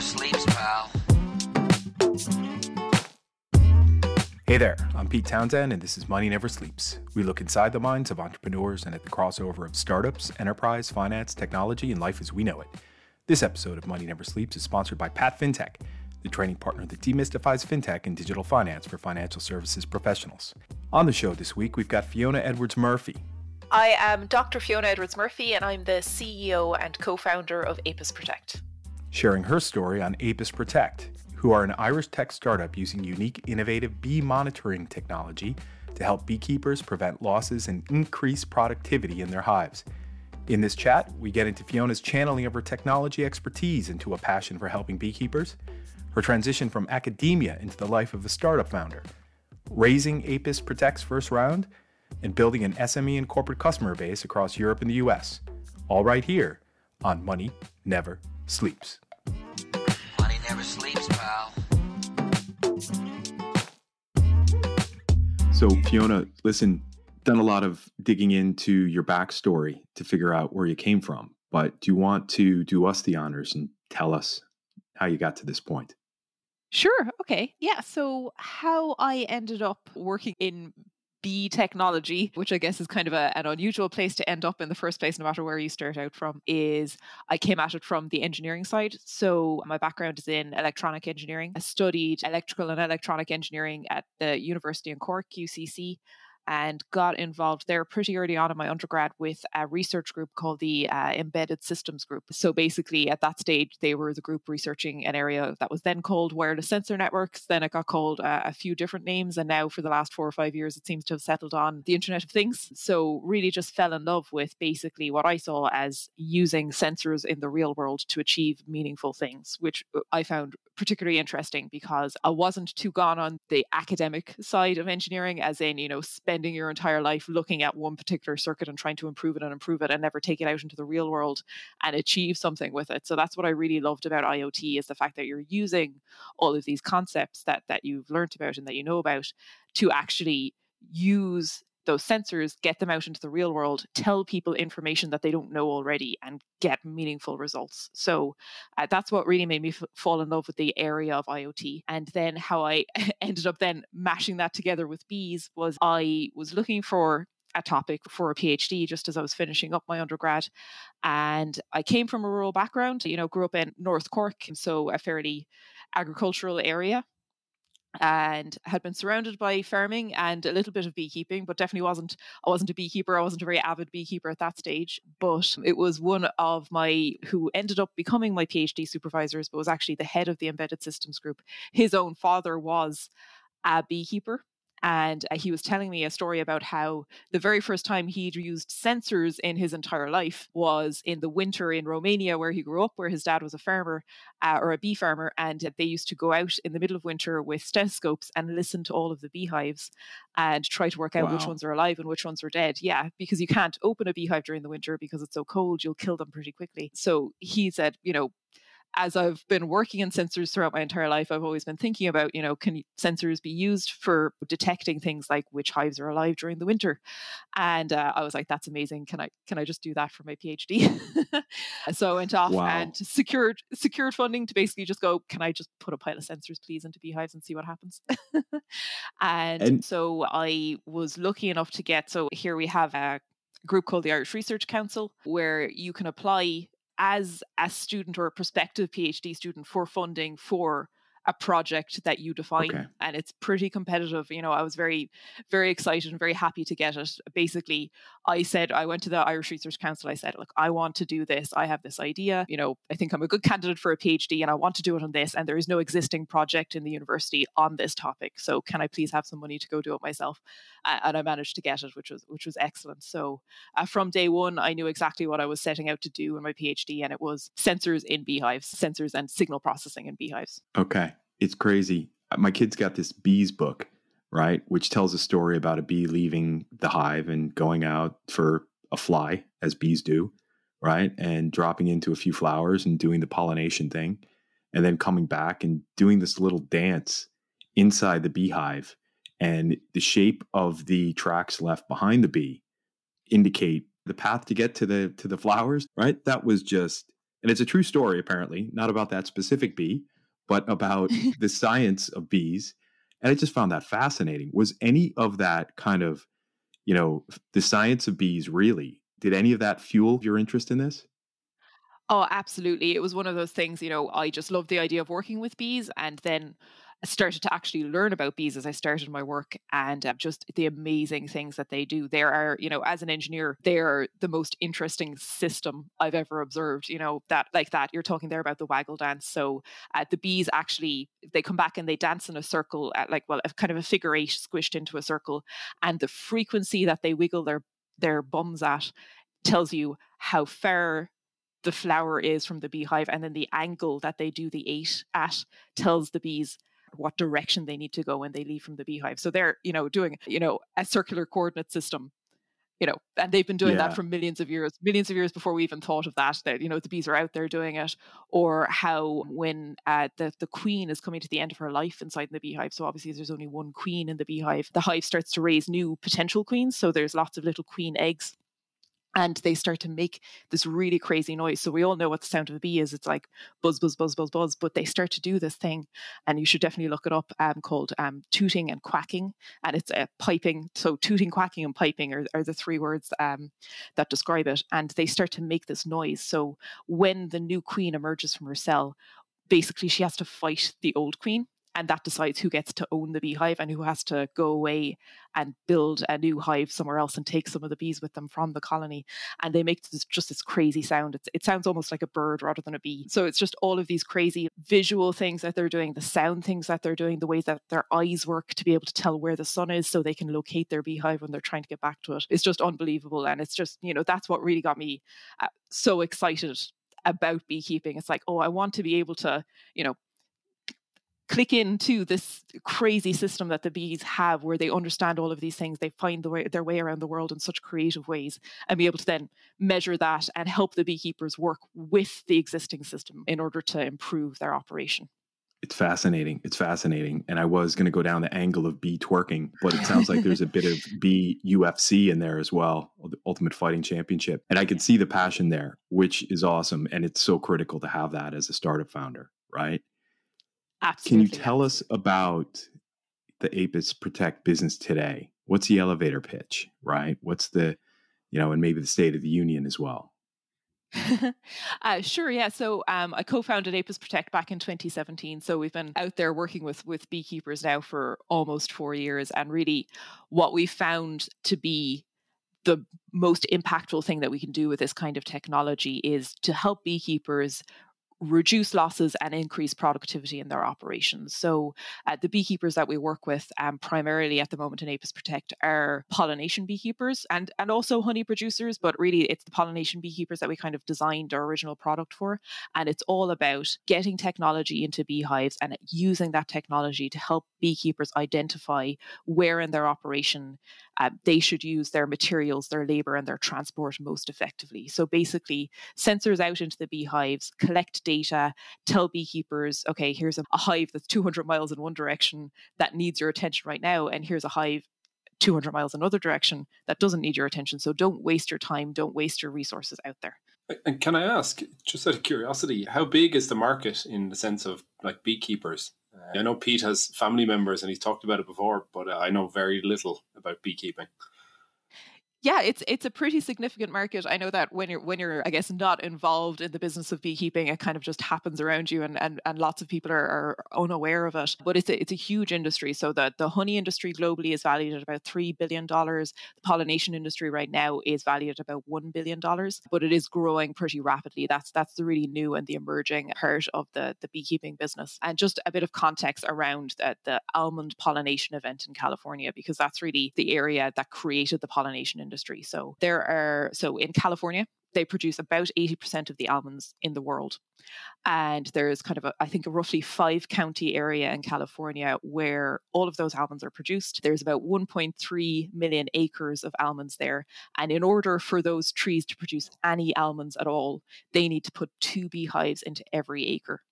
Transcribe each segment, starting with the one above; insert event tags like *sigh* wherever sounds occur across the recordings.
never sleeps, pal. Hey there, I'm Pete Townsend, and this is Money Never Sleeps. We look inside the minds of entrepreneurs and at the crossover of startups, enterprise, finance, technology, and life as we know it. This episode of Money Never Sleeps is sponsored by Pat FinTech, the training partner that demystifies fintech and digital finance for financial services professionals. On the show this week, we've got Fiona Edwards Murphy. I am Dr. Fiona Edwards Murphy, and I'm the CEO and co founder of Apis Protect. Sharing her story on Apis Protect, who are an Irish tech startup using unique, innovative bee monitoring technology to help beekeepers prevent losses and increase productivity in their hives. In this chat, we get into Fiona's channeling of her technology expertise into a passion for helping beekeepers, her transition from academia into the life of a startup founder, raising Apis Protect's first round, and building an SME and corporate customer base across Europe and the US. All right here on Money Never Sleeps. Money never sleeps, pal. So, Fiona, listen, done a lot of digging into your backstory to figure out where you came from, but do you want to do us the honors and tell us how you got to this point? Sure. Okay. Yeah. So, how I ended up working in bee technology, which I guess is kind of a, an unusual place to end up in the first place, no matter where you start out from, is I came at it from the engineering side. So my background is in electronic engineering. I studied electrical and electronic engineering at the University in Cork, UCC and got involved there pretty early on in my undergrad with a research group called the uh, Embedded Systems Group. So basically, at that stage, they were the group researching an area that was then called wireless sensor networks. Then it got called uh, a few different names, and now for the last four or five years, it seems to have settled on the Internet of Things. So really, just fell in love with basically what I saw as using sensors in the real world to achieve meaningful things, which uh, I found particularly interesting because I wasn't too gone on the academic side of engineering, as in, you know, spending your entire life looking at one particular circuit and trying to improve it and improve it and never take it out into the real world and achieve something with it. So that's what I really loved about IoT is the fact that you're using all of these concepts that that you've learned about and that you know about to actually use those sensors, get them out into the real world, tell people information that they don't know already, and get meaningful results. So uh, that's what really made me f- fall in love with the area of IoT. And then how I *laughs* ended up then mashing that together with bees was I was looking for a topic for a PhD just as I was finishing up my undergrad. And I came from a rural background, you know, grew up in North Cork, so a fairly agricultural area and had been surrounded by farming and a little bit of beekeeping, but definitely wasn't I wasn't a beekeeper. I wasn't a very avid beekeeper at that stage. But it was one of my who ended up becoming my PhD supervisors, but was actually the head of the embedded systems group. His own father was a beekeeper and uh, he was telling me a story about how the very first time he'd used sensors in his entire life was in the winter in Romania, where he grew up, where his dad was a farmer uh, or a bee farmer. And they used to go out in the middle of winter with stethoscopes and listen to all of the beehives and try to work out wow. which ones are alive and which ones are dead. Yeah, because you can't open a beehive during the winter because it's so cold, you'll kill them pretty quickly. So he said, you know, as I've been working in sensors throughout my entire life, I've always been thinking about, you know, can sensors be used for detecting things like which hives are alive during the winter? And uh, I was like, that's amazing. Can I can I just do that for my PhD? *laughs* so I went off wow. and secured secured funding to basically just go, can I just put a pile of sensors, please, into beehives and see what happens? *laughs* and, and so I was lucky enough to get. So here we have a group called the Irish Research Council, where you can apply as a student or a prospective PhD student for funding for a project that you define okay. and it's pretty competitive you know i was very very excited and very happy to get it basically i said i went to the irish research council i said look i want to do this. I have this idea. You know i think i'm a good candidate for a phd and i want to do it on this and there is no existing project in the university on this topic. So can i please have some money to go do it myself? Uh, and i managed to get it which was which was excellent. So uh, from day one i knew exactly what i was setting out to do in my phd and it was sensors in beehives sensors and signal processing in beehives. Okay. It's crazy. Uh, my kids got this bees book, right, which tells a story about a bee leaving the hive and going out for a fly, as bees do, right, and dropping into a few flowers and doing the pollination thing, and then coming back and doing this little dance inside the beehive. And the shape of the tracks left behind the bee indicate the path to get to the to the flowers, right? That was just And it's a true story, apparently, not about that specific bee, but about *laughs* the science of bees. And I just found that fascinating. Was any of that kind of, you know, the science of bees really, did any of that fuel your interest in this? Oh, absolutely. It was one of those things, you know, I just love the idea of working with bees. And then Started to actually learn about bees as I started my work and uh, just the amazing things that they do. There are, you know, as an engineer, they're the most interesting system I've ever observed. You know, that like that, you're talking there about the waggle dance. So uh, the bees actually, they come back and they dance in a circle, at like, well, a kind of a figure eight squished into a circle. And the frequency that they wiggle their, their bums at tells you how far the flower is from the beehive and then the angle that they do the eight at tells the bees what direction they need to go when they leave from the beehive so they're you know doing you know a circular coordinate system you know and they've been doing yeah. that for millions of years millions of years before we even thought of that that you know the bees are out there doing it or how when uh, the, the queen is coming to the end of her life inside the beehive so obviously there's only one queen in the beehive the hive starts to raise new potential queens so there's lots of little queen eggs and they start to make this really crazy noise. So we all know what the sound of a bee is. It's like buzz, buzz, buzz, buzz, buzz. But they start to do this thing, and you should definitely look it up. Um, called um, tooting and quacking, and it's a piping. So tooting, quacking, and piping are, are the three words um, that describe it. And they start to make this noise. So when the new queen emerges from her cell, basically she has to fight the old queen and that decides who gets to own the beehive and who has to go away and build a new hive somewhere else and take some of the bees with them from the colony. And they make this, just this crazy sound. It's, it sounds almost like a bird rather than a bee. So it's just all of these crazy visual things that they're doing, the sound things that they're doing, the ways that their eyes work to be able to tell where the sun is so they can locate their beehive when they're trying to get back to it. It's just unbelievable. And it's just, you know, that's what really got me uh, so excited about beekeeping. It's like, oh, I want to be able to, you know, click into this crazy system that the bees have where they understand all of these things they find the way, their way around the world in such creative ways and be able to then measure that and help the beekeepers work with the existing system in order to improve their operation it's fascinating. It's fascinating. And I was going to go down the angle of bee twerking, but it sounds like there's a bit of *laughs* bee UFC in there as well, the Ultimate Fighting Championship. And I can see the passion there, which is awesome. And it's so critical to have that as a startup founder, right? Absolutely. Can you tell us about the Apis Protect business today? What's the elevator pitch, right? What's the, you know, and maybe the state of the union as well? *laughs* uh, sure, yeah. So um, I co-founded Apis Protect back in 2017. So we've been out there working with with beekeepers now for almost four years, and really, what we found to be the most impactful thing that we can do with this kind of technology is to help beekeepers reduce losses and increase productivity in their operations. So, uh, the beekeepers that we work with, um, primarily at the moment in Apis Protect, are pollination beekeepers and and also honey producers. But really, it's the pollination beekeepers that we kind of designed our original product for, and it's all about getting technology into beehives and using that technology to help beekeepers identify where in their operation uh, they should use their materials, their labor, and their transport most effectively. So basically, sensors out into the beehives, collect data, tell beekeepers, okay, here's a, a hive that's 200 miles in one direction that needs your attention right now, and here's a hive 200 miles in another direction that doesn't need your attention. So don't waste your time, don't waste your resources out there. And can I ask, just out of curiosity, how big is the market in the sense of like beekeepers? Uh, I know Pete has family members and he's talked about it before, but I know very little about beekeeping yeah, it's it's a pretty significant market. I know that when you're when you're I guess not involved in the business of beekeeping, it kind of just happens around you, and and, and lots of people are, are unaware of it. But it's a it's a huge industry. So that the honey industry globally is valued at about three billion dollars. The pollination industry right now is valued at about one billion dollars, but it is growing pretty rapidly. That's that's the really new and the emerging part of the the beekeeping business. And just a bit of context around the, the almond pollination event in California, because that's really the area that created the pollination industry industry. So there are, so in California, they produce about 80% of the almonds in the world. And there's kind of, a, I think, a roughly five county area in California where all of those almonds are produced. There's about 1.3 million acres of almonds there. And in order for those trees to produce any almonds at all, they need to put two beehives into every acre.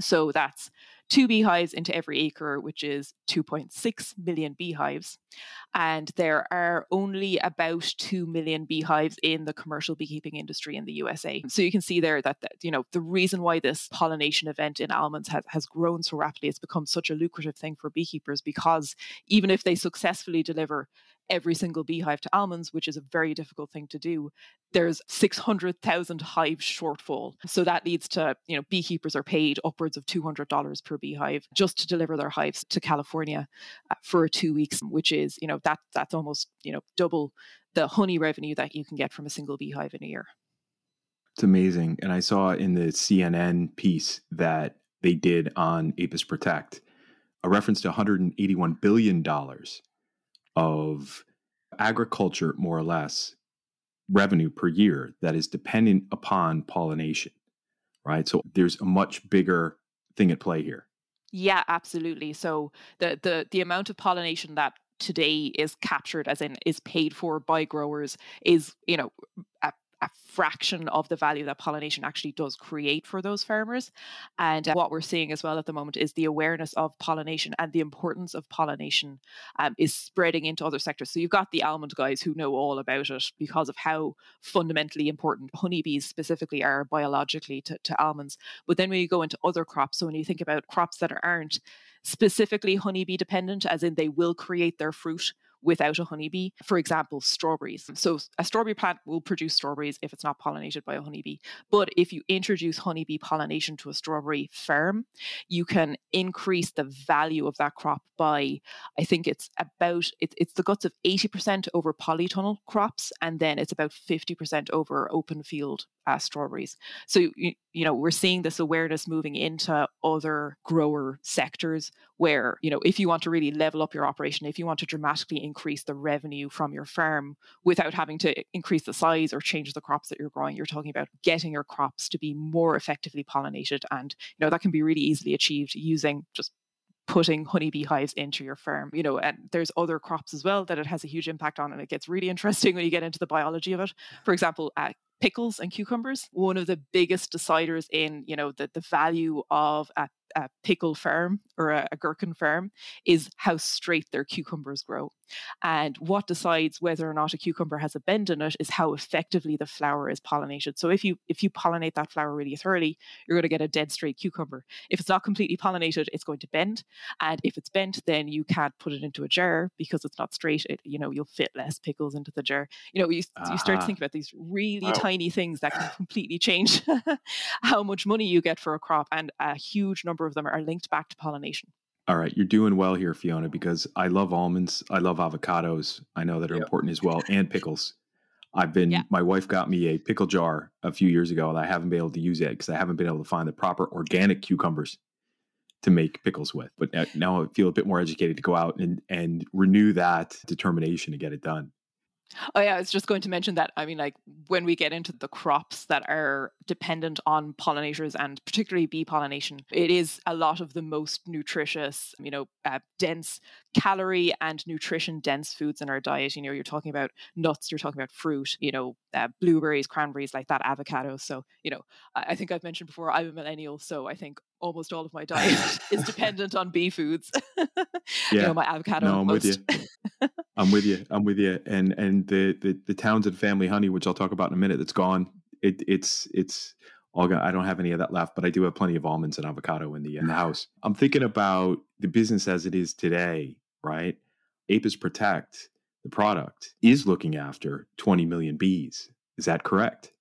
So that's two beehives into every acre, which is 2.6 million beehives. And there are only about 2 million beehives in the commercial beekeeping industry in the USA. So you can see there that, that you know, the reason why this pollination event in almonds has, has grown so rapidly, it's become such a lucrative thing for beekeepers because even if they successfully deliver every single beehive to almonds, which is a very difficult thing to do, there's 600,000 hive shortfall. So that leads to, you know, beekeepers are paid upwards of $200 per beehive just to deliver their hives to California uh, for two weeks, which is, you know, that that's almost, you know, double the honey revenue that you can get from a single beehive in a year. It's amazing. And I saw in the CNN piece that they did on Apis Protect a reference to $181 billion of agriculture, more or less, revenue per year that is dependent upon pollination, right? So there's a much bigger thing at play here. Yeah, absolutely. So the the the amount of pollination that today is captured as in is paid for by growers is you know a fraction of the value that pollination actually does create for those farmers. And uh, what we're seeing as well at the moment is the awareness of pollination and the importance of pollination um, is spreading into other sectors. So you've got the almond guys who know all about it because of how fundamentally important honeybees specifically are biologically to, to almonds. But then when you go into other crops, so when you think about crops that aren't specifically honeybee dependent, as in they will create their fruit without a honeybee. For example, strawberries. So a strawberry plant will produce strawberries if it's not pollinated by a honeybee. But if you introduce honeybee pollination to a strawberry farm, you can increase the value of that crop by, I think it's about, it, it's the guts of 80% over polytunnel crops, and then it's about 50% over open field uh, strawberries. So, you, you know, we're seeing this awareness moving into other grower sectors where, you know, if you want to really level up your operation, if you want to dramatically increase the revenue from your farm without having to increase the size or change the crops that you're growing, you're talking about getting your crops to be more effectively pollinated. And, you know, that can be really easily achieved using just putting honeybee hives into your farm you know and there's other crops as well that it has a huge impact on and it gets really *laughs* interesting when you get into the biology of it. For example uh, pickles and cucumbers one of the biggest deciders in you know the, the value of a a pickle farm or a, a gherkin farm is how straight their cucumbers grow. And what decides whether or not a cucumber has a bend in it is how effectively the flower is pollinated. So if you if you pollinate that flower really thoroughly, you're going to get a dead straight cucumber. If it's not completely pollinated, it's going to bend. And if it's bent, then you can't put it into a jar because it's not straight. It, you know, you'll fit less pickles into the jar. You know, you, uh-huh. you start to ah. think about these really wow. tiny things that can completely change *laughs* how much money you get for a crop. And a huge number of them are linked back to pollination. All right, you're doing well here, Fiona, because I love almonds. I love avocados. I know that are yep. important as well, and pickles. I've been, yeah. my wife got me a pickle jar a few years ago, and I haven't been able to use it because I haven't been able to find the proper organic cucumbers to make pickles with. But now I feel a bit more educated to go out and, and renew that determination to get it done. Oh yeah, I was just going to mention that. I mean, like when we get into the crops that are dependent on pollinators and particularly bee pollination, it is a lot of the most nutritious, you know, uh, dense calorie and nutrition dense foods in our diet. You know, you're talking about nuts, you're talking about fruit, you know, uh, blueberries, cranberries, like that, avocados. So, you know, I, I think I've mentioned before, I'm a millennial, so I think almost all of my diet *laughs* is dependent on bee foods. *laughs* yeah, you know, my avocado. No, I'm with you. I'm with you. I'm with you. And and the the the Townsend family honey, which I'll talk about in a minute, that's gone. It it's it's all gone. I don't have any of that left, but I do have plenty of almonds and avocado in the in the *laughs* house. I'm thinking about the business as it is today, right? Apis Protect, the product, is looking after 20 million bees. Is that correct?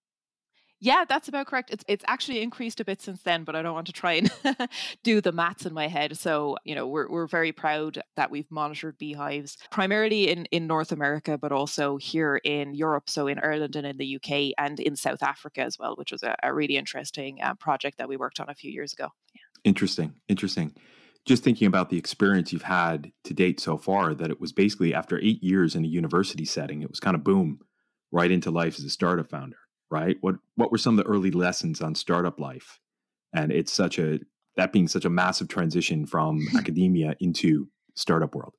Yeah, that's about correct. It's it's actually increased a bit since then, but I don't want to try and *laughs* do the maths in my head. So, you know, we're we're very proud that we've monitored beehives primarily in, in North America, but also here in Europe, so in Ireland and in the UK and in South Africa as well, which was a, a really interesting uh, project that we worked on a few years ago. Yeah. Interesting. Interesting. Just thinking about the experience you've had to date so far, that it was basically after eight years in a university setting, it was kind of boom, right into life as a startup founder right? What what were some of the early lessons on startup life? And it's such a that being such a massive transition from *laughs* academia into startup world.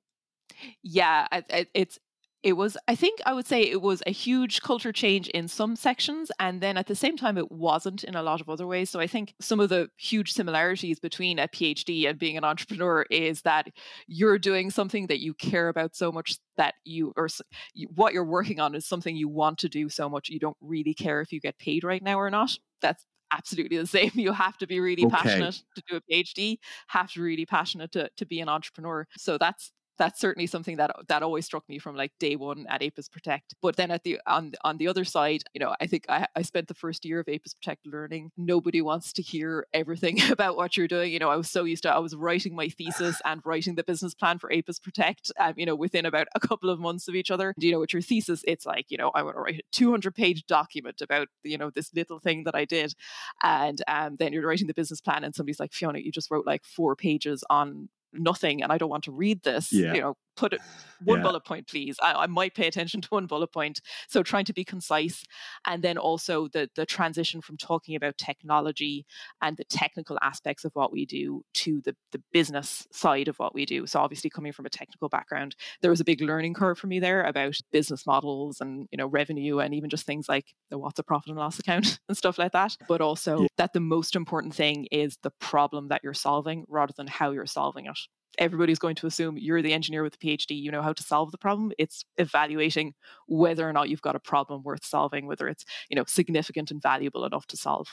Yeah, it's it was i think i would say it was a huge culture change in some sections and then at the same time it wasn't in a lot of other ways so i think some of the huge similarities between a phd and being an entrepreneur is that you're doing something that you care about so much that you or you, what you're working on is something you want to do so much you don't really care if you get paid right now or not that's absolutely the *laughs* same. You have to be really okay. passionate to do a PhD, have to be really passionate to, to be an entrepreneur. So that's that's certainly something that that always struck me from like day one at APIS Protect. But then at the on on the other side, you know, I think I, I spent the first year of APIS Protect learning. Nobody wants to hear everything *laughs* about what you're doing. You know, I was so used to I was writing my thesis *sighs* and writing the business plan for APIS Protect. Um, you know, within about a couple of months of each other. do You know, with your thesis, it's like you know I want to write a 200 page document about you know this little thing that I did, and um, then you're writing the business plan, and somebody's like Fiona, you just wrote like four pages on nothing and I don't want to read this, yeah. you know, put it one yeah. bullet point, please. I, I, might pay attention to one bullet point. So trying to be concise, and then also the the transition from talking about technology and the technical aspects of what we do to the the business side of what we do. So obviously, coming from a technical background, there was a big learning curve for me there about business models and you know revenue and even just things like the what's a profit and loss account *laughs* and stuff like that. But also yeah. that the most important thing is the problem that you're solving rather than how you're solving it everybody's going to assume you're the engineer with a PhD, you know how to solve the problem. It's evaluating whether or not you've got a problem worth solving, whether it's, you know, significant and valuable enough to solve.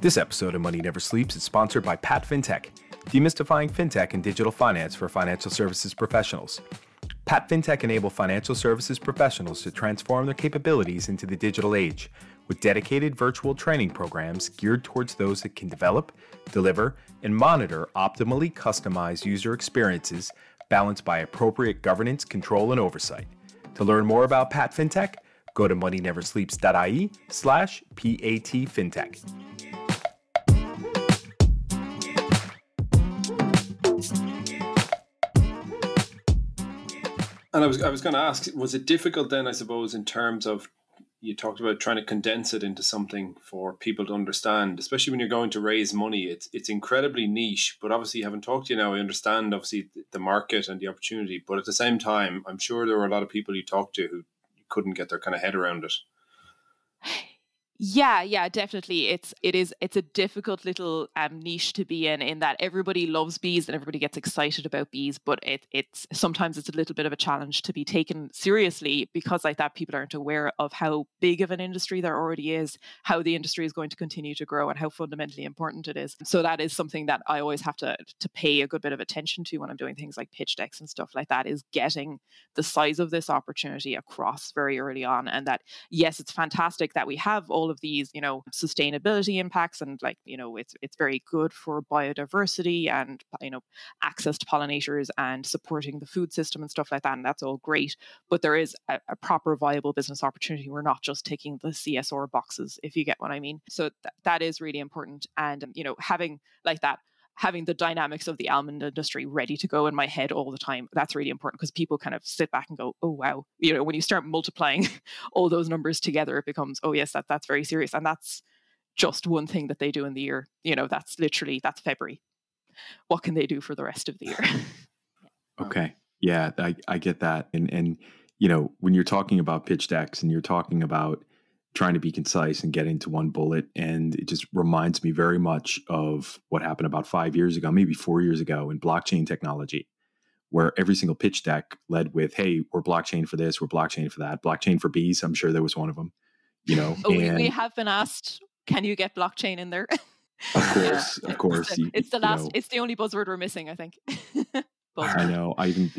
This episode of Money Never Sleeps is sponsored by Pat FinTech, demystifying fintech and digital finance for financial services professionals. Pat FinTech enable financial services professionals to transform their capabilities into the digital age with dedicated virtual training programs geared towards those that can develop, deliver, and monitor optimally customized user experiences balanced by appropriate governance, control, and oversight. To learn more about Pat FinTech, go to moneyneversleeps.ie slash PAT And I was I was going to ask, was it difficult then? I suppose in terms of you talked about trying to condense it into something for people to understand, especially when you're going to raise money. It's it's incredibly niche, but obviously, having talked to you now, I understand obviously the market and the opportunity. But at the same time, I'm sure there were a lot of people you talked to who couldn't get their kind of head around it. Yeah, yeah, definitely. It's it is it's a difficult little um, niche to be in. In that everybody loves bees and everybody gets excited about bees, but it it's sometimes it's a little bit of a challenge to be taken seriously because like that people aren't aware of how big of an industry there already is, how the industry is going to continue to grow, and how fundamentally important it is. So that is something that I always have to to pay a good bit of attention to when I'm doing things like pitch decks and stuff like that. Is getting the size of this opportunity across very early on, and that yes, it's fantastic that we have all of these, you know, sustainability impacts and like, you know, it's it's very good for biodiversity and you know, access to pollinators and supporting the food system and stuff like that. And that's all great. But there is a, a proper viable business opportunity. We're not just taking the CSR boxes, if you get what I mean. So th- that is really important. And um, you know, having like that having the dynamics of the almond industry ready to go in my head all the time that's really important because people kind of sit back and go oh wow. You know when you start multiplying *laughs* all those numbers together it becomes oh yes that that's very serious. And that's just one thing that they do in the year you know that's literally that's february. What can they do for the rest of the year? *laughs* Okay. Yeah i, I get that. And and you know when you're talking about pitch decks and you're talking about trying to be concise and get into one bullet. And it just reminds me very much of what happened about five years ago, maybe four years ago in blockchain technology, where every single pitch deck led with, hey, we're blockchain for this, we're blockchain for that, blockchain for bees. I'm sure there was one of them, you know. *laughs* oh, and, we have been asked, can you get blockchain in there? of *laughs* course, of course. It's the, it's the last, know, it's the only buzzword we're missing, I think. *laughs* I know. I even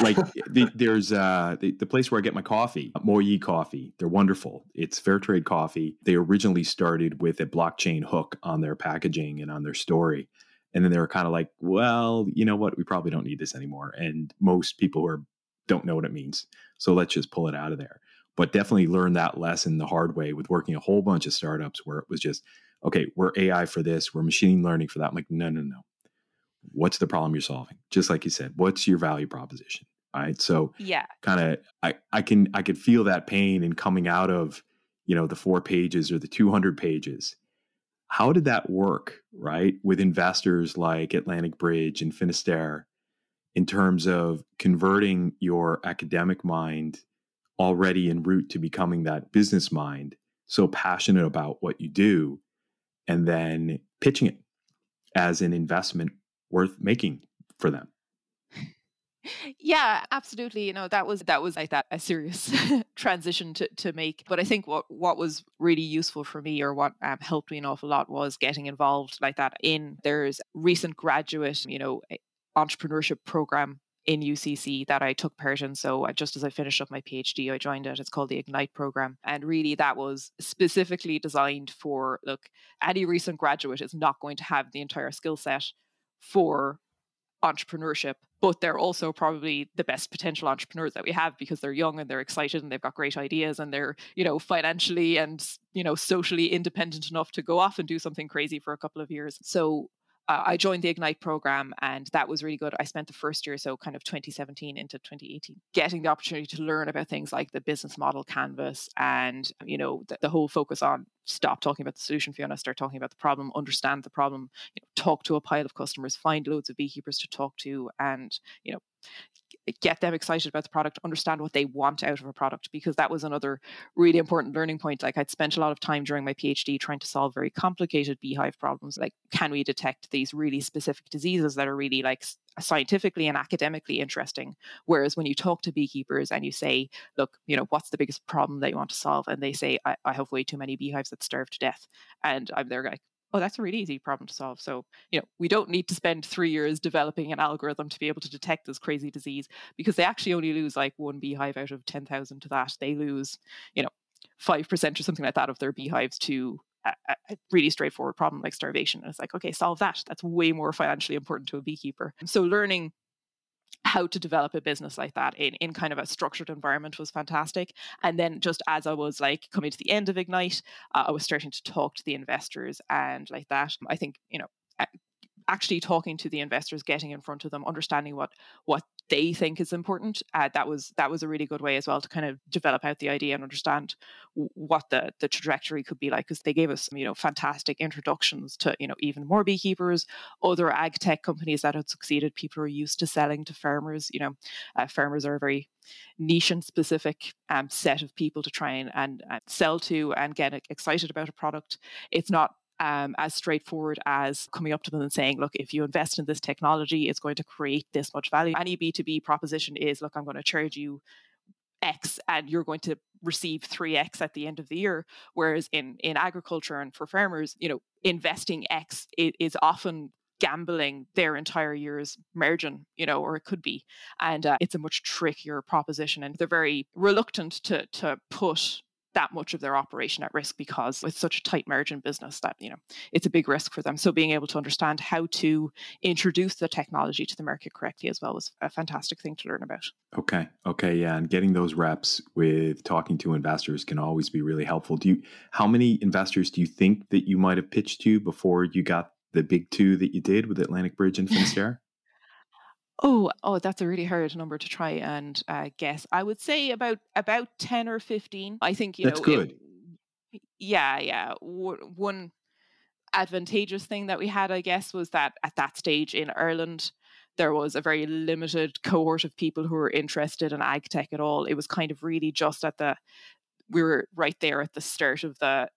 like the, there's uh, the, the, place where I get my coffee, Moyee Coffee. They're wonderful. It's fair trade coffee. They originally started with a blockchain hook on their packaging and on their story. And then they were kind of like, well, you know what? We probably don't need this anymore. And most people who are, don't know what it means. So let's just pull it out of there. But definitely learn that lesson the hard way with working a whole bunch of startups where it was just, okay, we're AI for this, we're machine learning for that. I'm like, no, no, no what's the problem you're solving? Just like you said what's your value proposition right? So yeah. kind of i i can i could feel that pain in coming out of you know the four pages or the 200 pages. How did that work, right, with investors like Atlantic Bridge and Finistere in terms of converting your academic mind already en route to becoming that business mind, so passionate about what you do, and then pitching it as an investment worth making for them? yeah absolutely you know that was that was like that a serious *laughs* transition to, to make but i think what what was really useful for me or what um, helped me an awful lot was getting involved like that in there's recent graduate you know entrepreneurship program in UCC that I took part in. So just as I finished up my PhD, I joined it. It's called the Ignite program. And really that was specifically designed for look, any recent graduate is not going to have the entire skill set for entrepreneurship, but they're also probably the best potential entrepreneurs that we have because they're young and they're excited and they've got great ideas and they're, you know, financially and, you know, socially independent enough to go off and do something crazy for a couple of years. So uh, I joined the Ignite program and that was really good. I spent the first year, so kind of 2017 into 2018, getting the opportunity to learn about things like the business model canvas and, you know, the, the whole focus on stop talking about the solution, Fiona, start talking about the problem, understand the problem, you know, talk to a pile of customers, find loads of beekeepers to talk to and, you know, get them excited about the product, understand what they want out of a product, because that was another really important learning point. Like I'd spent a lot of time during my PhD trying to solve very complicated beehive problems. Like, can we detect these really specific diseases that are really like scientifically and academically interesting? Whereas when you talk to beekeepers and you say, look, you know, what's the biggest problem that you want to solve? And they say, I, I have way too many beehives that starve to death. And I'm there like, oh, that's a really easy problem to solve. So, you know, we don't need to spend three years developing an algorithm to be able to detect this crazy disease because they actually only lose like one beehive out of 10,000 to that. They lose, you know, 5% or something like that of their beehives to a, a, really straightforward problem like starvation. And it's like, okay, solve that. That's way more financially important to a beekeeper. So learning how to develop a business like that in, in kind of a structured environment was fantastic. And then just as I was like coming to the end of Ignite, uh, I was starting to talk to the investors and like that. I think, you know, actually talking to the investors, getting in front of them, understanding what what they think is important. Uh, that was that was a really good way as well to kind of develop out the idea and understand what the the trajectory could be like. Because they gave us you know fantastic introductions to you know even more beekeepers, other ag tech companies that had succeeded. People are used to selling to farmers. You know, uh, farmers are a very niche and specific um, set of people to try and, and, and sell to and get excited about a product. It's not um, as straightforward as coming up to them and saying, look, if you invest in this technology, it's going to create this much value. Any B2B proposition is, look, I'm going to charge you X and you're going to receive 3X at the end of the year. Whereas in, in agriculture and for farmers, you know, investing X is often gambling their entire year's margin, you know, or it could be. And uh, it's a much trickier proposition. And they're very reluctant to, to put that much of their operation at risk because it's such a tight margin business that you know it's a big risk for them. So being able to understand how to introduce the technology to the market correctly as well was a fantastic thing to learn about. Okay. Okay yeah and getting those reps with talking to investors can always be really helpful. Do you how many investors do you think that you might have pitched to before you got the big two that you did with atlantic bridge and *laughs* finistere Oh, oh, that's a really hard number to try and uh, guess. I would say about about ten or fifteen. I think you that's know. good. It, yeah, yeah. W- one advantageous thing that we had, I guess, was that at that stage in Ireland, there was a very limited cohort of people who were interested in ag tech at all. It was kind of really just at the we were right there at the start of the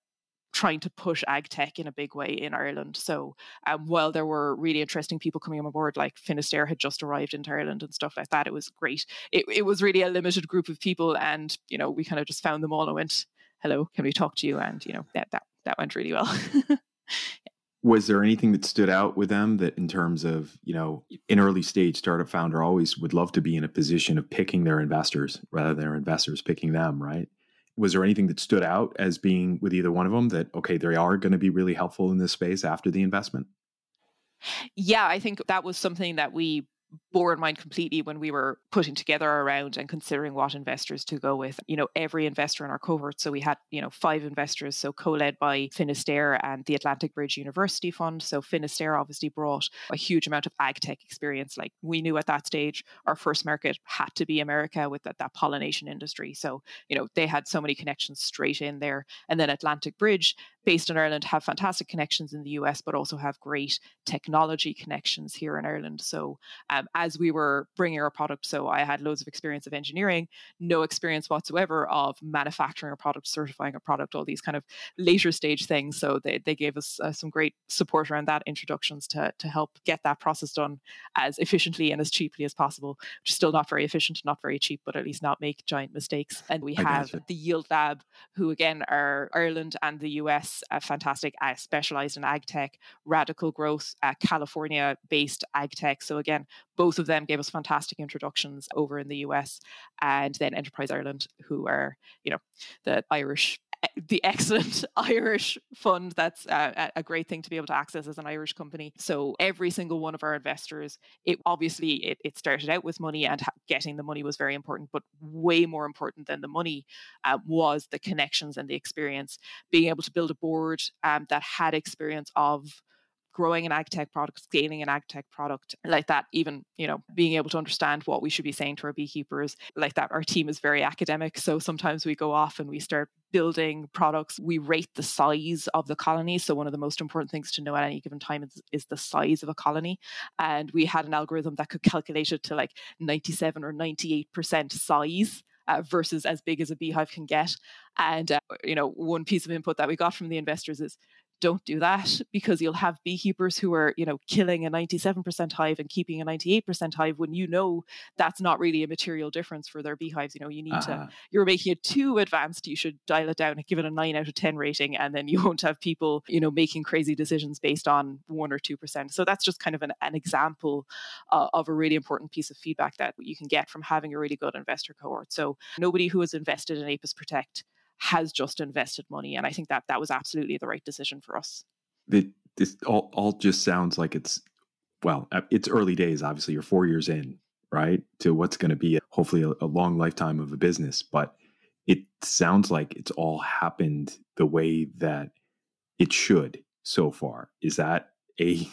trying to push ag tech in a big way in Ireland. So um, while there were really interesting people coming on board, like Finistere had just arrived into Ireland and stuff like that, it was great. It, it was really a limited group of people, and you know we kind of just found them all and went, "Hello, can we talk to you?" And you know that that that went really well. yeah. *laughs* Was there anything that stood out with them that, in terms of you know, an early stage startup founder always would love to be in a position of picking their investors rather than their investors picking them, right? Was there anything that stood out as being with either one of them that okay they are going to be really helpful in this space after the investment? Yeah i think that was something that we bore in mind completely when we were putting together our round and considering what investors to go with. You know, every investor in our cohort. So we had, you know, five investors, so co-led by Finistere and the Atlantic Bridge University Fund. So Finistere obviously brought a huge amount of ag tech experience. Like we knew at that stage our first market had to be America with that, that pollination industry. So, you know, they had so many connections straight in there. And then Atlantic Bridge, based in Ireland have fantastic connections in the US, but also have great technology connections here in Ireland. So, um, as we were bringing our product, so I had loads of experience of engineering, no experience whatsoever of manufacturing a product, certifying a product, all these kind of later stage things. So, they, they gave us uh, some great support around that introductions to, to help get that process done as efficiently and as cheaply as possible, which is still not very efficient, not very cheap, but at least not make giant mistakes. And we have the Yield Lab, who again are Ireland and the US, uh, fantastic, uh, specialized in ag tech, radical growth, uh, California based ag tech. So again, both of them gave us fantastic introductions over in the US, and then Enterprise Ireland, who are you know the Irish *laughs* the excellent *laughs* Irish fund. That's uh, a great thing to be able to access as an Irish company. So every single one of our investors, it obviously it, it started out with money, and getting the money was very important. But way more important than the money uh, was the connections and the experience. Being able to build a board um, that had experience of growing an ag tech product, scaling an ag tech product like that, even, you know, being able to understand what we should be saying to our beekeepers like that. Our team is very academic. So sometimes we go off and we start building products. We rate the size of the colony. So one of the most important things to know at any given time is, is the size of a colony. And we had an algorithm that could calculate it to like 97 or 98% size. Uh, versus as big as a beehive can get. And, uh, you know, one piece of input that we got from the investors is don't do that because you'll have beekeepers who are, you know, killing a 97% hive and keeping a 98% hive when you know that's not really a material difference for their beehives. You know, you need uh-huh. to, you're making it too advanced. You should dial it down and give it a nine out of 10 rating. And then you *laughs* won't have people, you know, making crazy decisions based on one or 2%. So that's just kind of an, an example uh, of a really important piece of feedback that you can get from having a really good investor cohort. So nobody who has invested in Apis Protect has just invested money. And I think that that was absolutely the right decision for us. The, this all, all just sounds like it's, well, uh, it's early days. Obviously, you're four years in, right? To what's going to be a, hopefully a, a long lifetime of a business. But it sounds like it's all happened the way that it should so far. Is that a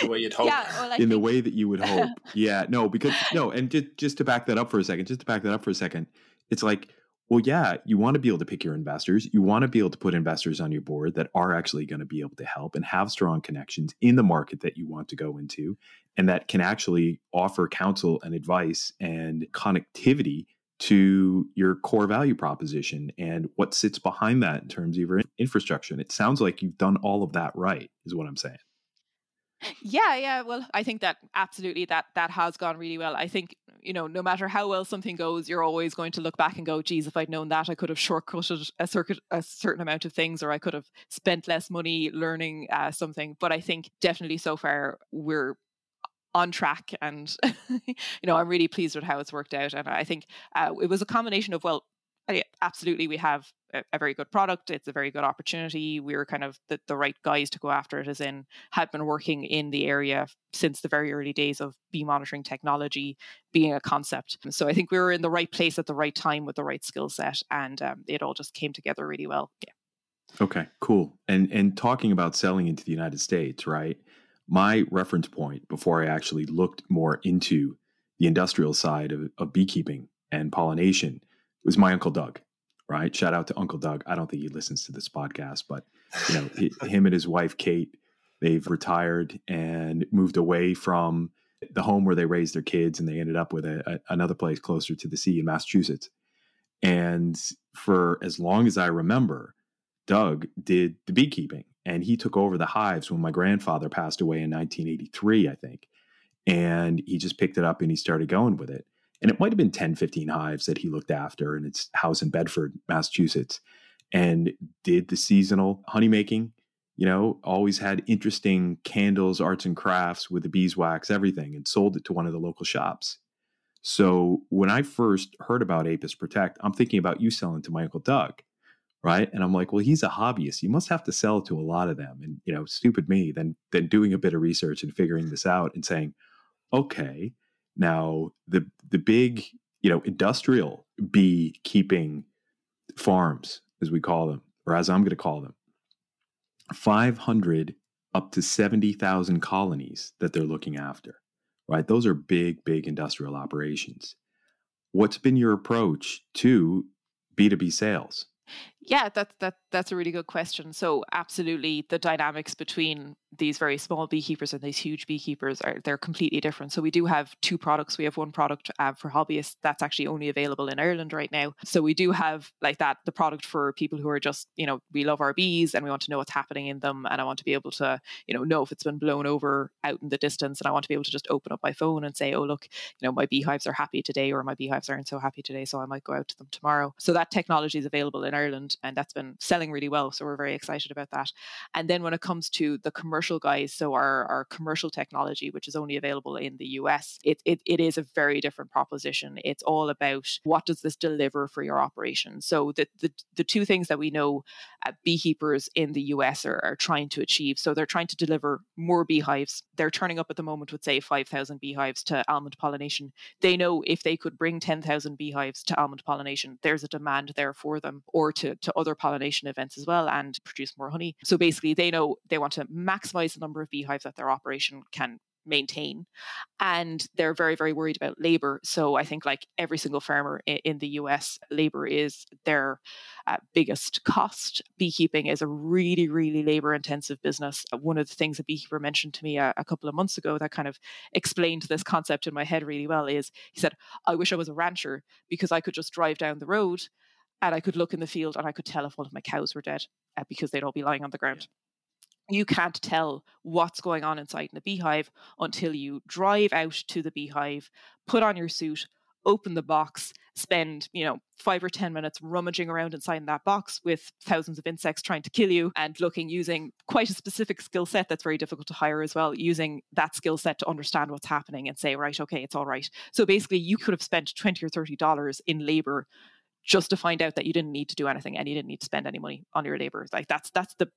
the way you'd *laughs* hope. Yeah, well, in the way that you would hope. *laughs* yeah, no, because no, and just just to back that up for a second, just to back that up for a second, it's like, well, yeah, you want to be able to pick your investors. You want to be able to put investors on your board that are actually going to be able to help and have strong connections in the market that you want to go into and that can actually offer counsel and advice and connectivity to your core value proposition and what sits behind that in terms of your infrastructure. And it sounds like you've done all of that right, is what I'm saying. Yeah, yeah. Well, I think that absolutely that that has gone really well. I think you know, no matter how well something goes, you're always going to look back and go, "Geez, if I'd known that, I could have shortcutted a circuit a certain amount of things, or I could have spent less money learning uh, something." But I think definitely so far we're on track and *laughs* you know i'm really pleased with how it's worked out and i think uh, it was a combination of well absolutely we have a, a, very good product it's a very good opportunity we were kind of the, the right guys to go after it as in had been working in the area since the very early days of bee monitoring technology being a concept. So i think we were in the right place at the right time with the right skill set and um, it all just came together really well yeah. Okay cool. And and talking about selling into the united states right? My reference point before i actually looked more into the industrial side of, of beekeeping and pollination was my uncle Doug, right? Shout out to Uncle Doug. I don't think he listens to this podcast, but you know, he, *laughs* him and his wife Kate, they've retired and moved away from the home where they raised their kids, and they ended up with a, a, another place closer to the sea in Massachusetts. And for as long as I remember, Doug did the beekeeping, and he took over the hives when my grandfather passed away in 1983, I think. And he just picked it up and he started going with it and it might have been 10 15 hives that he looked after in its house in bedford massachusetts. And did the seasonal honey making you know always had interesting candles arts and crafts with the beeswax everything and sold it to one of the local shops. So when i first heard about apis protect i'm thinking about you selling to my uncle doug right? And i'm like well he's a hobbyist. You must have to sell to a lot of them. And you know stupid me then then doing a bit of research and figuring this out and saying okay now, the the big, you know, industrial beekeeping farms, as we call them, or as I'm going to call them, 500 up to 70,000 colonies that they're looking after, right? Those are big, big industrial operations. What's been your approach to B2B sales? Yeah, that that that's a really good question. So absolutely the dynamics between these very small beekeepers and these huge beekeepers are they're completely different. So we do have two products. We have one product uh, for hobbyists that's actually only available in Ireland right now. So we do have like that the product for people who are just you know we love our bees and we want to know what's happening in them and I want to be able to you know know if it's been blown over out in the distance and I want to be able to just open up my phone and say oh look you know my beehives are happy today or my beehives aren't so happy today so I might go out to them tomorrow. So that technology is available in Ireland and that's been selling really well. So we're very excited about that. And then when it comes to the commercial guys, so our, our commercial technology, which is only available in the US, it, it, it is a very different proposition. It's all about what does this deliver for your operation. So the, the, the two things that we know uh, beekeepers in the US are, are trying to achieve. So they're trying to deliver more beehives. They're turning up at the moment with, say, 5,000 beehives to almond pollination. They know if they could bring 10,000 beehives to almond pollination, there's a demand there for them, or to, to other pollination events as well, and produce more honey. So basically, they know they want to maximize the number of beehives that their operation can maintain and they're very very worried about labor. So i think like every single farmer in, the us labor is their uh, biggest cost. Beekeeping is a really really labor intensive business. Uh, one of the things a beekeeper mentioned to me a, a couple of months ago that kind of explained this concept in my head really well is he said i wish i was a rancher because i could just drive down the road and i could look in the field and i could tell if one of my cows were dead uh, because they'd all be lying on the ground you can't tell what's going on inside in the beehive until you drive out to the beehive, put on your suit, open the box, spend, you know, five or 10 minutes rummaging around inside that box with thousands of insects trying to kill you and looking using quite a specific skill set that's very difficult to hire as well, using that skill set to understand what's happening and say, right, okay, it's all right. So basically, you could have spent 20 or $30 in labor just to find out that you didn't need to do anything and you didn't need to spend any money on your labor. Like that's that's the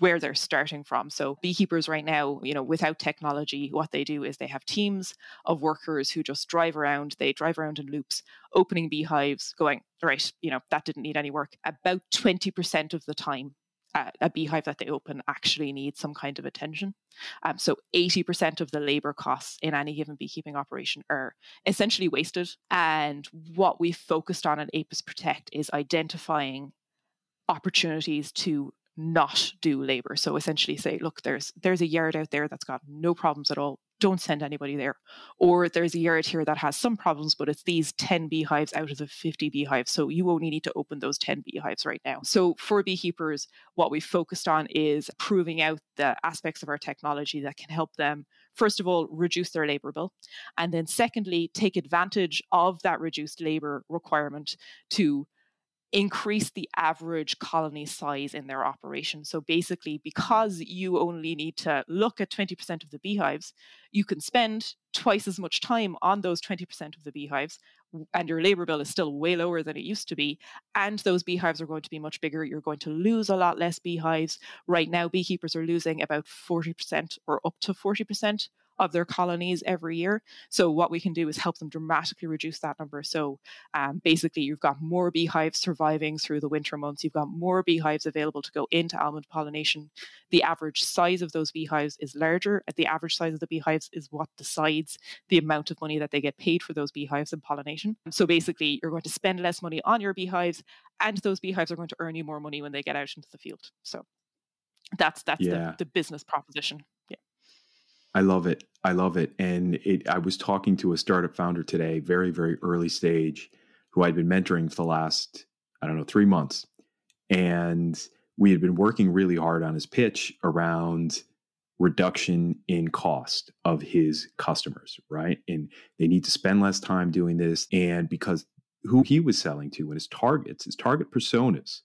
where they're starting from. So beekeepers right now, you know, without technology, what they do is they have teams of workers who just drive around, they drive around in loops, opening beehives, going, right, you know, that didn't need any work. About 20% of the time, uh, a beehive that they open actually needs some kind of attention. Um, so 80% of the labor costs in any given beekeeping operation are essentially wasted. And what we focused on at Apis Protect is identifying opportunities to not do labor. So essentially say, look, there's there's a yard out there that's got no problems at all. Don't send anybody there. Or there's a yard here that has some problems, but it's these 10 beehives out of the 50 beehives. So you only need to open those 10 beehives right now. So for beekeepers, what we focused on is proving out the aspects of our technology that can help them, first of all, reduce their labor bill. And then secondly, take advantage of that reduced labor requirement to increase the average colony size in their operation. So basically, because you only need to look at 20% of the beehives, you can spend twice as much time on those 20% of the beehives, and your labor bill is still way lower than it used to be. And those beehives are going to be much bigger. You're going to lose a lot less beehives. Right now, beekeepers are losing about 40% or up to 40% of their colonies every year. So what we can do is help them dramatically reduce that number. So um, basically, you've got more beehives surviving through the winter months. You've got more beehives available to go into almond pollination. The average size of those beehives is larger. At The average size of the beehives is what decides the amount of money that they get paid for those beehives in pollination. So basically, you're going to spend less money on your beehives, and those beehives are going to earn you more money when they get out into the field. So that's that's yeah. the, the business proposition. I love it. I love it. And it, I was talking to a startup founder today, very, very early stage, who I'd been mentoring for the last, I don't know, three months. And we had been working really hard on his pitch around reduction in cost of his customers, right? And they need to spend less time doing this. And because who he was selling to and his targets, his target personas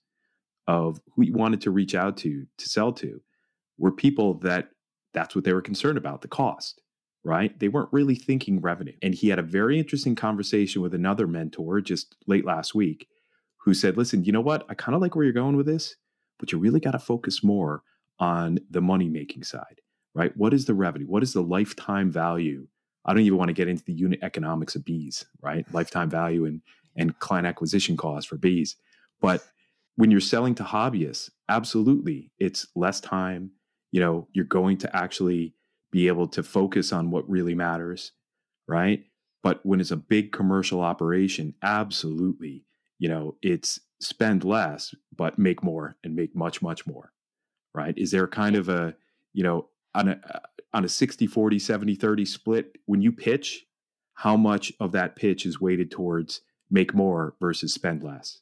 of who he wanted to reach out to, to sell to, were people that that's what they were concerned about the cost, right? They weren't really thinking revenue. And he had a very interesting conversation with another mentor just late last week who said, listen, you know what? I kind of like where you're going with this, but you really got to focus more on the money making side, right? What is the revenue? What is the lifetime value? I don't even want to get into the unit economics of bees, right? Lifetime value and, and client acquisition costs for bees. But when you're selling to hobbyists, absolutely, it's less time, you know you're going to actually be able to focus on what really matters right? But when it's a big commercial operation absolutely you know it's spend less but make more and make much much more right? Is there kind of a you know on a uh, on a 60 40 70 30 split when you pitch how much of that pitch is weighted towards make more versus spend less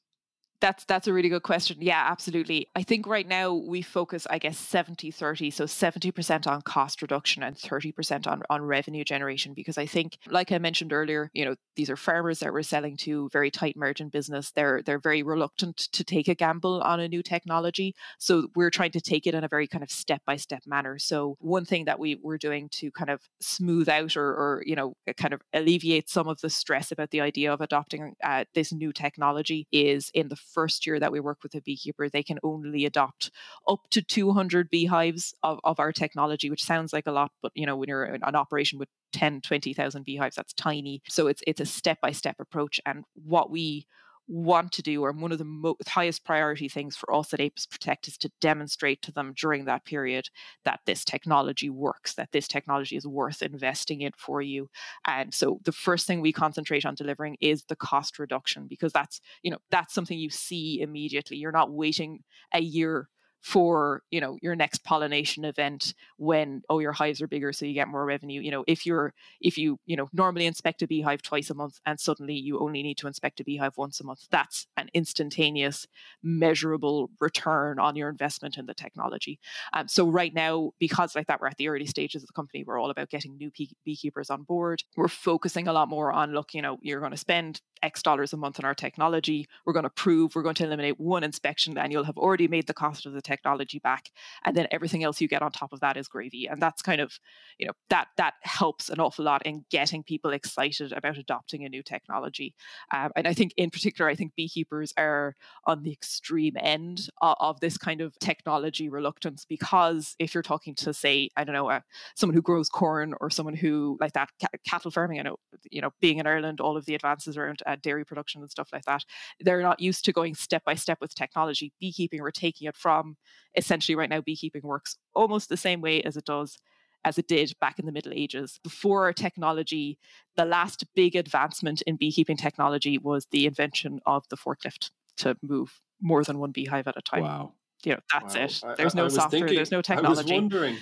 that's that's a really good question. Yeah, absolutely. I think right now we focus, I guess, 70 30. So 70% on cost reduction and 30% on, on revenue generation. Because I think, like I mentioned earlier, you know, these are farmers that we're selling to, very tight margin business. They're they're very reluctant to take a gamble on a new technology. So we're trying to take it in a very kind of step by step manner. So one thing that we were doing to kind of smooth out or, or you know, kind of alleviate some of the stress about the idea of adopting uh, this new technology is in the first year that we work with a beekeeper, they can only adopt up to 200 beehives of, of our technology, which sounds like a lot, but you know, when you're an operation with 10, 20,000 beehives, that's tiny. So it's it's a step by step approach. And what we want to do, or one of the mo- highest priority things for us at Apis Protect is to demonstrate to them during that period that this technology works, that this technology is worth investing in for you. And so the first thing we concentrate on delivering is the cost reduction because that's, you know, that's something you see immediately. You're not waiting a year for you know your next pollination event when oh your hives are bigger so you get more revenue. You know if you're if you you know normally inspect a beehive twice a month and suddenly you only need to inspect a beehive once a month that's an instantaneous measurable return on your investment in the technology. Um, so right now because like that we're at the early stages of the company we're all about getting new bee- beekeepers on board. We're focusing a lot more on look you know you're going to spend X dollars a month on our technology. We're going to prove we're going to eliminate one inspection, and you'll have already made the cost of the technology back. And then everything else you get on top of that is gravy. And that's kind of, you know, that that helps an awful lot in getting people excited about adopting a new technology. Um, and I think in particular, I think beekeepers are on the extreme end of, of this kind of technology reluctance because if you're talking to say, I don't know, uh, someone who grows corn or someone who like that cattle farming, I know, you know, being in Ireland, all of the advances around uh, dairy production and stuff like that. They're not used to going step by step with technology. Beekeeping, we're taking it from essentially right now, beekeeping works almost the same way as it does as it did back in the Middle Ages. Before technology, the last big advancement in beekeeping technology was the invention of the forklift to move more than one beehive at a time. Wow. You know, that's Wow. it. There's I- no I was software, thinking- there's no I was technology. wondering.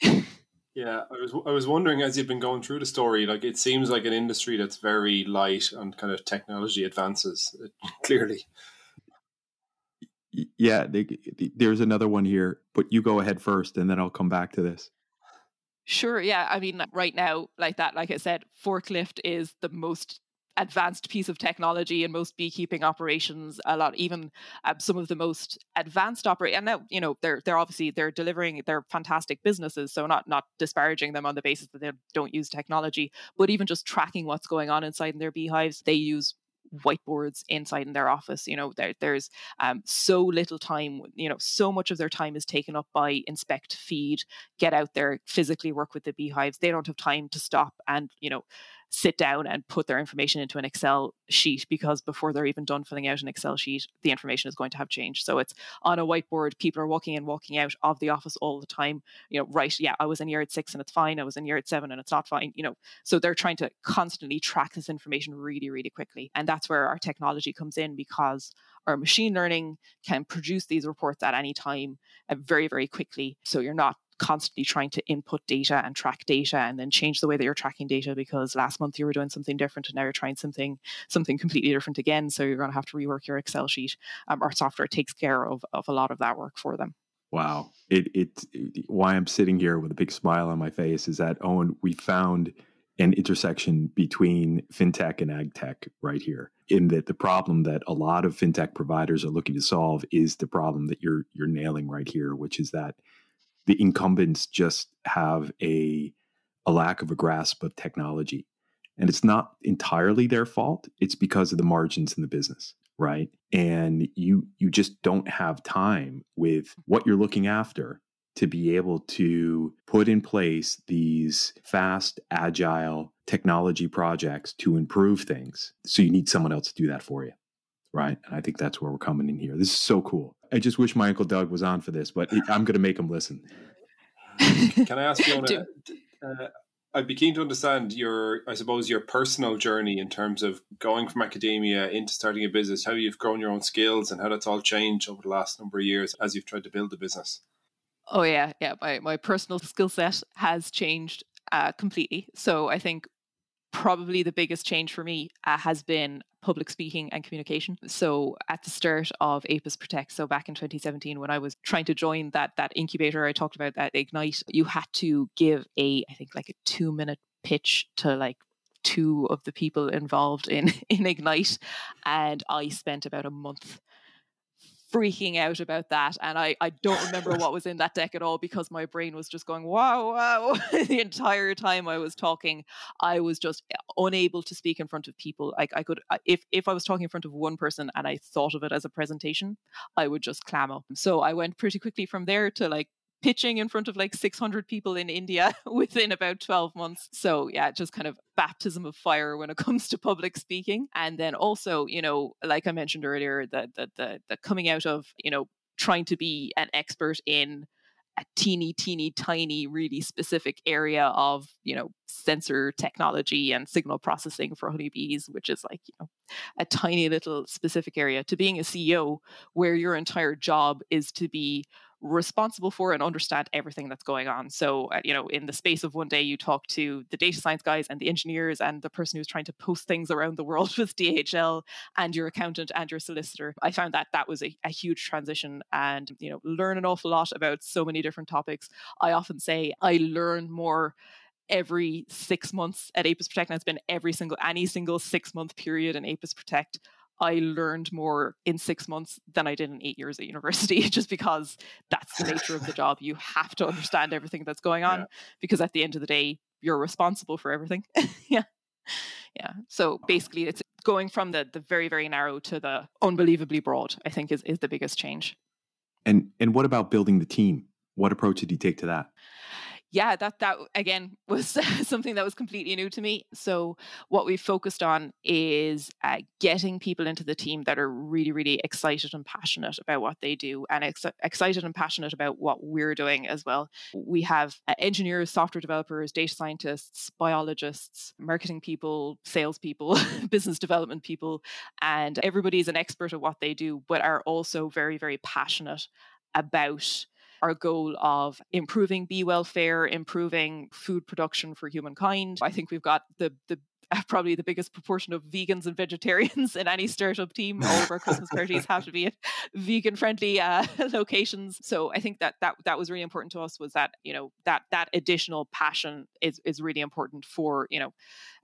*laughs* Yeah, I was I was wondering as you've been going through the story, like it seems like an industry that's very light on kind of technology advances. *laughs* Clearly, Y- Yeah, they, there's another one here, but you go ahead first, and then I'll come back to this. Sure. Yeah. I mean, right now, like that, like I said, forklift is the most advanced piece of technology in most beekeeping operations. A lot, even um, some of the most advanced operate. And now, you know, they're they're obviously they're delivering. They're fantastic businesses. So not not disparaging them on the basis that they don't use technology, but even just tracking what's going on inside in their beehives, they use whiteboards inside in their office you know there, there's um, so little time you know so much of their time is taken up by inspect feed get out there physically work with the beehives. They don't have time to stop and you know sit down and put their information into an excel sheet because before they're even done filling out an excel sheet the information is going to have changed. So it's on a whiteboard people are walking in walking out of the office all the time you know right yeah i was in year six and it's fine i was in year seven and it's not fine you know. So they're trying to constantly track this information really really quickly. And that's where our technology comes in because our machine learning can produce these reports at any time uh, very very quickly. So you're not constantly trying to input data and track data and then change the way that you're tracking data because last month you were doing something different and now you're trying something something completely different again so you're going to have to rework your excel sheet um, our software takes care of, of a lot of that work for them Wow. It, it it why I'm sitting here with a big smile on my face is that Owen, we found an intersection between fintech and ag tech right here. In that the problem that a lot of fintech providers are looking to solve is the problem that you're you're nailing right here, which is that the incumbents just have a a lack of a grasp of technology. And it's not entirely their fault. It's because of the margins in the business right and you you just don't have time with what you're looking after to be able to put in place these fast agile technology projects to improve things so you need someone else to do that for you right and i think that's where we're coming in here this is so cool i just wish my uncle doug was on for this but i'm going to make him listen *laughs* can I ask you? Do- uh, I'd be keen to understand your, I suppose, your personal journey in terms of going from academia into starting a business, how you've grown your own skills and how that's all changed over the last number of years as you've tried to build the business. Oh yeah, yeah. My my personal skill set has changed uh, completely. So I think probably the biggest change for me uh, has been public speaking and communication. So at the start of APIS Protect, so back in 2017, when I was trying to join that that incubator I talked about, that Ignite, you had to give a I think like a two minute pitch to like two of the people involved in *laughs* in Ignite, and I spent about a month freaking out about that. And I, I don't remember what was in that deck at all because my brain was just going, wow, wow. *laughs* the entire time I was talking, I was just eh, unable to speak in front of people. Like I could, if, if I was talking in front of one person and I thought of it as a presentation, I would just clam up. So I went pretty quickly from there to like pitching in front of like 600 people in India *laughs* within about 12 months. So, yeah, just kind of baptism of fire when it *laughs* comes to public speaking. And then also, you know, like I mentioned earlier, the, the, the, the coming out of, you know, trying to be an expert in a teeny, teeny, tiny, really specific area of, you know, sensor technology and signal processing for honeybees, which is like, you know, a tiny little specific area, to being a CEO where your entire job is to be responsible for and understand everything that's going on. So, uh, you know, in the space of one day, you talk to the data science guys and the engineers and the person who's trying to post things around the world *laughs* with DHL and your accountant and your solicitor. I found that that was a, a huge transition and, you know, learn an awful lot about so many different topics. I often say I learn more every six months at Apis Protect. And it's been every single, any single six month period in Apis Protect. I learned more in six months than I did in eight years at university, *laughs* just because that's the nature of the job. You have to understand everything that's going *laughs* on yeah. because at the end of the day, you're responsible for everything. *laughs* yeah. Yeah. So basically it's going from the the very, very narrow to the unbelievably broad, I think is, is the biggest change. And and what about building the team? What approach did you take to that? Yeah, that that again *laughs* was something that was completely new to me. So what we focused on is uh, getting people into the team that are really, really excited and passionate about what they do, and ex- excited and passionate about what we're doing as well. We have uh, engineers, software developers, data scientists, biologists, marketing people, salespeople, *laughs* business development people, and everybody's an expert at what they do, but are also very, very passionate about our goal of improving bee welfare, improving food production for humankind. I think we've got the the probably the biggest proportion of vegans and vegetarians in any startup team. All of our Christmas parties have to be at vegan friendly uh, *laughs* locations. So I think that that that was really important to us. Was that you know that that additional passion is is really important for you know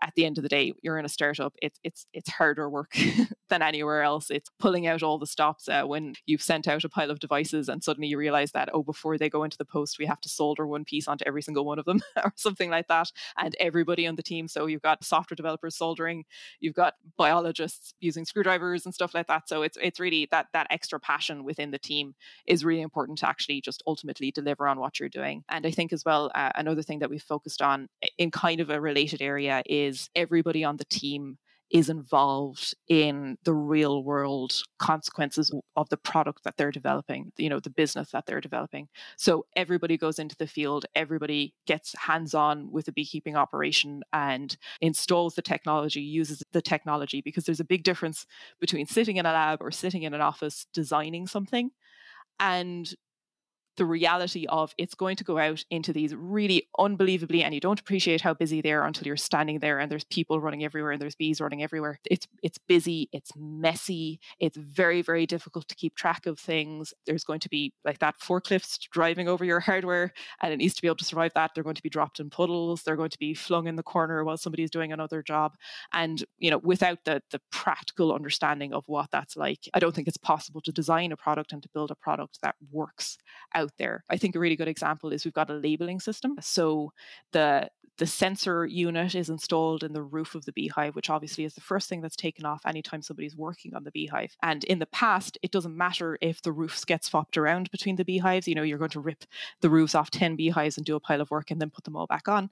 at the end of the day you're in a startup. It's it's it's harder work *laughs* than anywhere else. It's pulling out all the stops uh, when you've sent out a pile of devices and suddenly you realize that oh before they go into the post we have to solder one piece onto every single one of them *laughs* or something like that. And everybody on the team. So you've got software developers soldering, you've got biologists using screwdrivers and stuff like that. So it's it's really that that extra passion within the team is really important to actually just ultimately deliver on what you're doing. And I think as well uh, another thing that we've focused on in kind of a related area is everybody on the team is involved in the real world consequences of the product that they're developing, you know, the business that they're developing. So everybody goes into the field, everybody gets hands on with a beekeeping operation and installs the technology, uses the technology, because there's a big difference between sitting in a lab or sitting in an office designing something and the reality of it's going to go out into these really unbelievably and you don't appreciate how busy they are until you're standing there and there's people running everywhere and there's bees running everywhere. It's it's busy it's messy it's very very difficult to keep track of things. There's going to be like that forklifts driving over your hardware and it needs to be able to survive that. They're going to be dropped in puddles. They're going to be flung in the corner while somebody's doing another job. And you know without the the practical understanding of what that's like i don't think it's possible to design a product and to build a product that works out out there. I think a really good example is we've got a labeling system. So the the sensor unit is installed in the roof of the beehive, which obviously is the first thing that's taken off anytime somebody's working on the beehive. And in the past, it doesn't matter if the roofs get swapped around between the beehives. You know, you're going to rip the roofs off 10 beehives and do a pile of work and then put them all back on.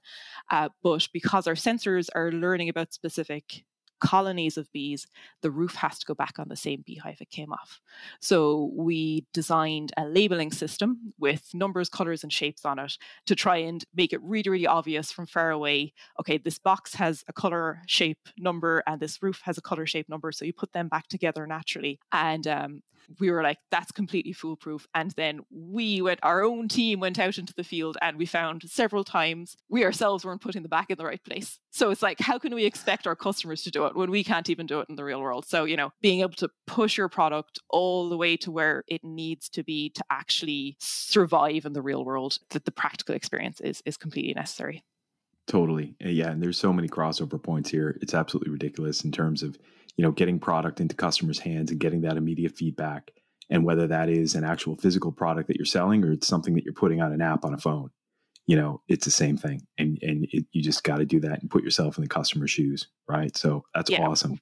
Uh, but because our sensors are learning about specific colonies of bees, the roof has to go back on the same beehive it came off. So we designed a labeling system with numbers, colors, and shapes on it to try and make it really, really obvious from far away. Okay, this box has a color, shape, number, and this roof has a color, shape, number. So you put them back together naturally. And um, we were like, that's completely foolproof. And then we went, our own team went out into the field and we found several times we ourselves weren't putting the back in the right place. So it's like, how can we expect our customers to do it when we can't even do it in the real world? So, you know, being able to push your product all the way to where it needs to be to actually survive in the real world, that the practical experience is, is completely necessary. Totally. Yeah. And there's so many crossover points here. It's absolutely ridiculous in terms of you know getting product into customers hands and getting that immediate feedback and whether that is an actual physical product that you're selling or it's something that you're putting on an app on a phone you know it's the same thing. And and it, you just got to do that and put yourself in the customer's shoes right? So that's yeah. awesome.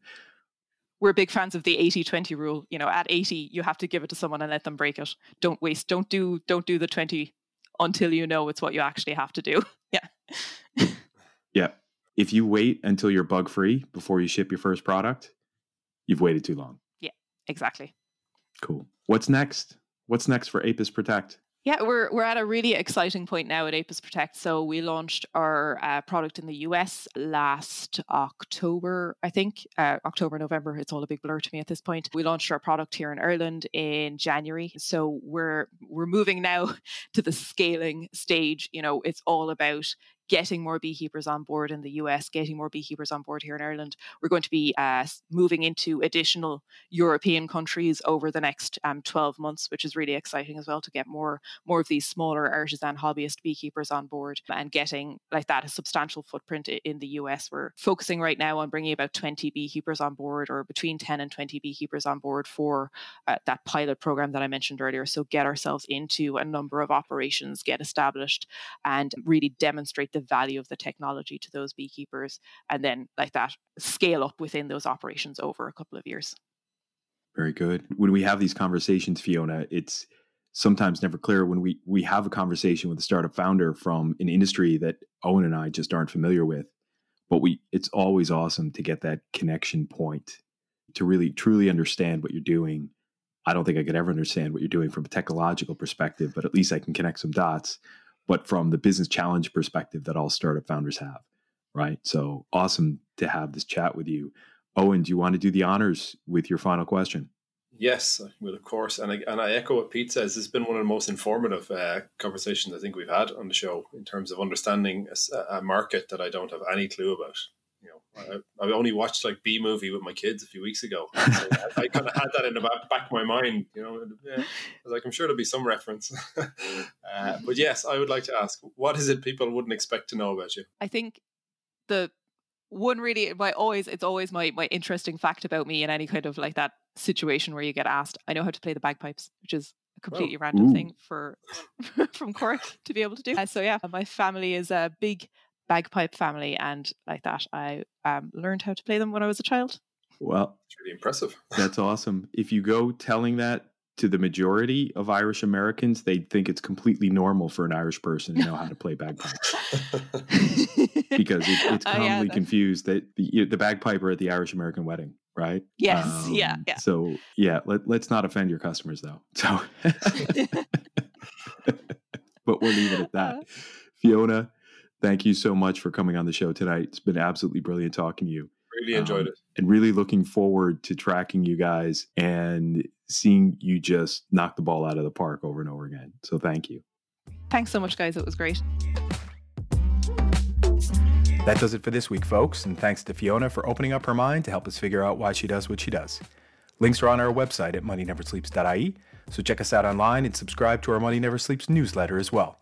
We're big fans of the 80-20 rule. You know at 80 you have to give it to someone and let them break it. Don't waste don't do don't do the 20 until you know it's what you actually have to do. *laughs* Yeah. Yeah. If you wait until you're bug free before you ship your first product you've waited too long. Yeah, exactly. Cool. What's next? What's next for Apis Protect? Yeah, we're we're at a really exciting point now at Apis Protect. So we launched our uh, product in the US last October, I think, uh, October November. It's all a big blur to me at this point. We launched our product here in Ireland in January. So we're we're moving now *laughs* to the scaling stage. You know, it's all about getting more beekeepers on board in the US, getting more beekeepers on board here in Ireland. We're going to be uh, moving into additional European countries over the next um, 12 months, which is really exciting as well to get more more of these smaller artisan hobbyist beekeepers on board and getting like that a substantial footprint in the US. We're focusing right now on bringing about 20 beekeepers on board or between 10 and 20 beekeepers on board for uh, that pilot program that I mentioned earlier. So get ourselves into a number of operations, get established and really demonstrate the value of the technology to those beekeepers and then like that scale up within those operations over a couple of years. Very good. When we have these conversations fiona it's sometimes never clear when we we have a conversation with a startup founder from an industry that owen and i just aren't familiar with but we it's always awesome to get that connection point to really truly understand what you're doing. I don't think i could ever understand what you're doing from a technological perspective but at least i can connect some dots but from the business challenge perspective that all startup founders have, right? So awesome to have this chat with you. Owen, do you want to do the honors with your final question? Yes, I will, of course. And I, and I echo what Pete says. It's been one of the most informative uh, conversations I think we've had on the show in terms of understanding a, a market that I don't have any clue about you know, I, I, only watched like Bee Movie with my kids a few weeks ago. So *laughs* I, I kind of had that in the back, back of my mind, you know. Yeah, I was like, I'm sure there'll be some reference. *laughs* uh, but yes, I would like to ask, what is it people wouldn't expect to know about you? I think the one really, my always, it's always my my interesting fact about me in any kind of like that situation where you get asked. I know how to play the bagpipes, which is a completely oh. random Ooh. thing for *laughs* from Cork to be able to do. Uh, so yeah, my family is a big bagpipe family, and like that, I um, learned how to play them when I was a child. Well, it's really impressive. *laughs* That's awesome. If you go telling that to the majority of Irish Americans, they think it's completely normal for an Irish person to know how to play bagpipes *laughs* because it, it's commonly oh, yeah, confused that the, the bagpiper at the Irish American wedding, right? Yes, um, yeah, yeah. So yeah, let, let's not offend your customers though. *laughs* So, but we'll leave it at that. Uh, Fiona, thank you so much for coming on the show tonight. It's been absolutely brilliant talking to you. Really enjoyed um, it. And really looking forward to tracking you guys and seeing you just knock the ball out of the park over and over again. So thank you. Thanks so much, guys. It was great. That does it for this week, folks. And thanks to Fiona for opening up her mind to help us figure out why she does what she does. Links are on our website at moneyneversleeps.ie, so check us out online and subscribe to our Money Never Sleeps newsletter as well.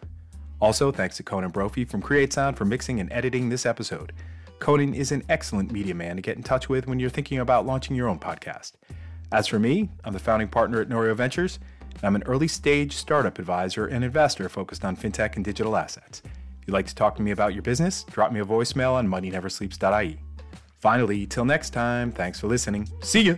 Also, thanks to Conan Brophy from Create Sound for mixing and editing this episode. Conan is an excellent media man to get in touch with when you're thinking about launching your own podcast. As for me, I'm the founding partner at Norio Ventures, and I'm an early stage startup advisor and investor focused on fintech and digital assets. If you'd like to talk to me about your business, drop me a voicemail on moneyneversleeps.ie. Finally, till next time, thanks for listening. See ya!